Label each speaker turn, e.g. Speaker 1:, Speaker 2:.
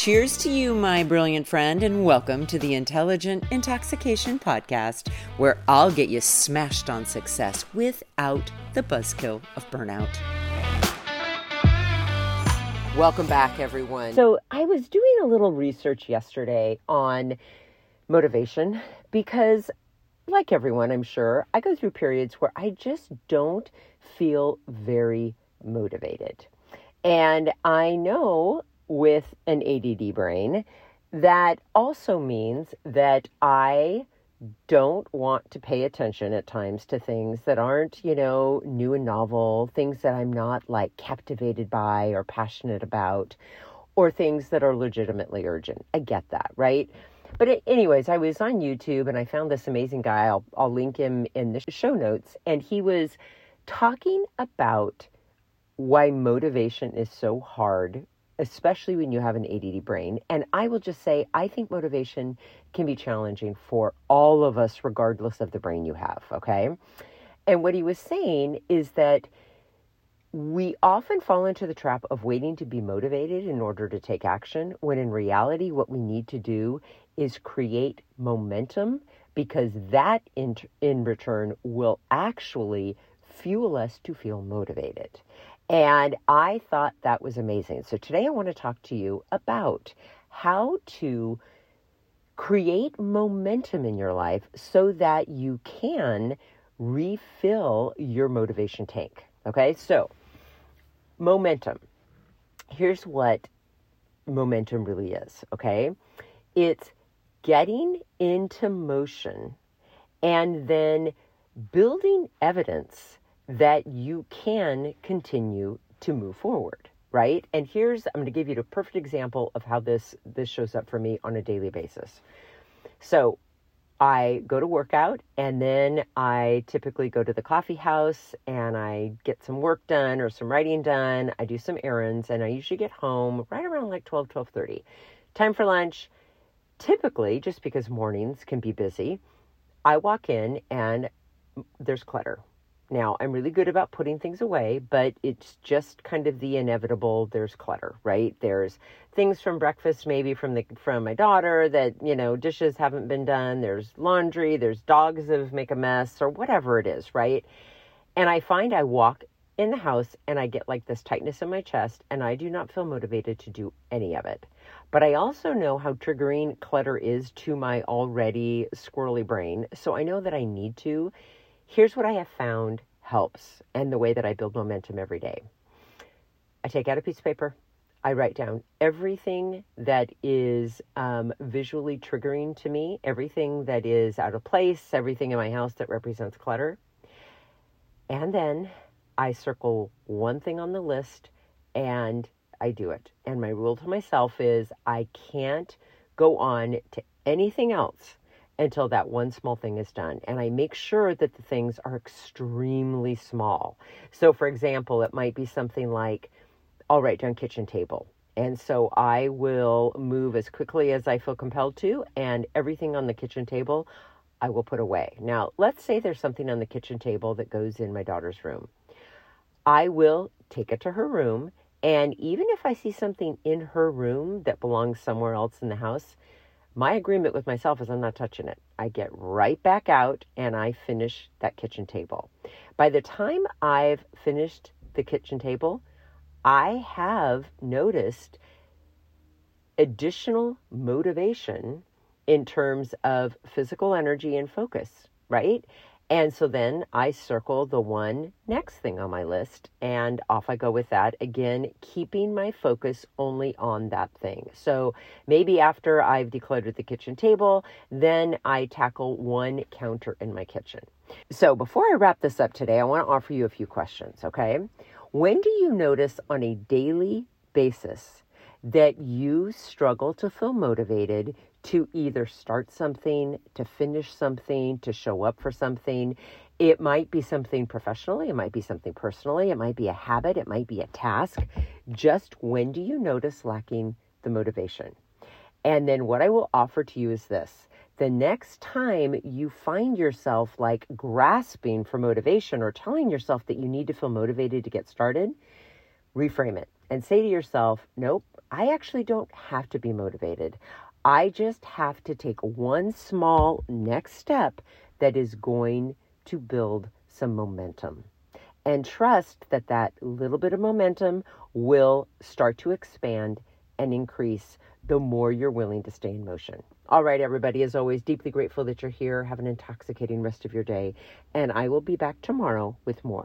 Speaker 1: Cheers to you, my brilliant friend, and welcome to the Intelligent Intoxication Podcast, where I'll get you smashed on success without the buzzkill of burnout.
Speaker 2: Welcome back, everyone. So, I was doing a little research yesterday on motivation because, like everyone, I'm sure, I go through periods where I just don't feel very motivated. And I know with an ADD brain, that also means that I don't want to pay attention at times to things that aren't, you know, new and novel, things that I'm not like captivated by or passionate about, or things that are legitimately urgent. I get that, right? But anyways, I was on YouTube and I found this amazing guy. I'll I'll link him in the show notes and he was talking about why motivation is so hard especially when you have an ADD brain. And I will just say, I think motivation can be challenging for all of us, regardless of the brain you have. Okay. And what he was saying is that we often fall into the trap of waiting to be motivated in order to take action, when in reality, what we need to do is create momentum because that in, in return will actually fuel us to feel motivated. And I thought that was amazing. So today I want to talk to you about how to create momentum in your life so that you can refill your motivation tank. Okay, so momentum. Here's what momentum really is. Okay, it's getting into motion and then building evidence that you can continue to move forward right? And here's i'm going to give you a perfect example of how this this shows up for me on a daily basis. So i go to workout and then i typically go to the coffee house and i get some work done or some writing done. I do some errands and i usually get home right around like 12 12.30 time for lunch. Typically just because mornings can be busy i walk in and there's clutter now, I'm really good about putting things away, but it's just kind of the inevitable. There's clutter, right? There's things from breakfast, maybe from the from my daughter that you know dishes haven't been done. There's laundry. There's dogs that make a mess, or whatever it is, right? And I find I walk in the house and I get like this tightness in my chest, and I do not feel motivated to do any of it. But I also know how triggering clutter is to my already squirrely brain, so I know that I need to Here's what I have found helps and the way that I build momentum every day. I take out a piece of paper. I write down everything that is um, visually triggering to me, everything that is out of place, everything in my house that represents clutter. And then I circle one thing on the list and I do it. And my rule to myself is I can't go on to anything else until that one small thing is done. And I make sure that the things are extremely small. So, for example, it might be something like, I'll write down kitchen table. And so I will move as quickly as I feel compelled to, and everything on the kitchen table I will put away. Now, let's say there's something on the kitchen table that goes in my daughter's room. I will take it to her room, and even if I see something in her room that belongs somewhere else in the house, my agreement with myself is I'm not touching it. I get right back out and I finish that kitchen table. By the time I've finished the kitchen table, I have noticed additional motivation in terms of physical energy and focus, right? And so then I circle the one next thing on my list and off I go with that. Again, keeping my focus only on that thing. So maybe after I've decluttered the kitchen table, then I tackle one counter in my kitchen. So before I wrap this up today, I want to offer you a few questions, okay? When do you notice on a daily basis that you struggle to feel motivated to either start something, to finish something, to show up for something. It might be something professionally, it might be something personally, it might be a habit, it might be a task. Just when do you notice lacking the motivation? And then what I will offer to you is this the next time you find yourself like grasping for motivation or telling yourself that you need to feel motivated to get started, reframe it and say to yourself, nope, I actually don't have to be motivated. I just have to take one small next step that is going to build some momentum. And trust that that little bit of momentum will start to expand and increase the more you're willing to stay in motion. All right, everybody, as always, deeply grateful that you're here. Have an intoxicating rest of your day. And I will be back tomorrow with more.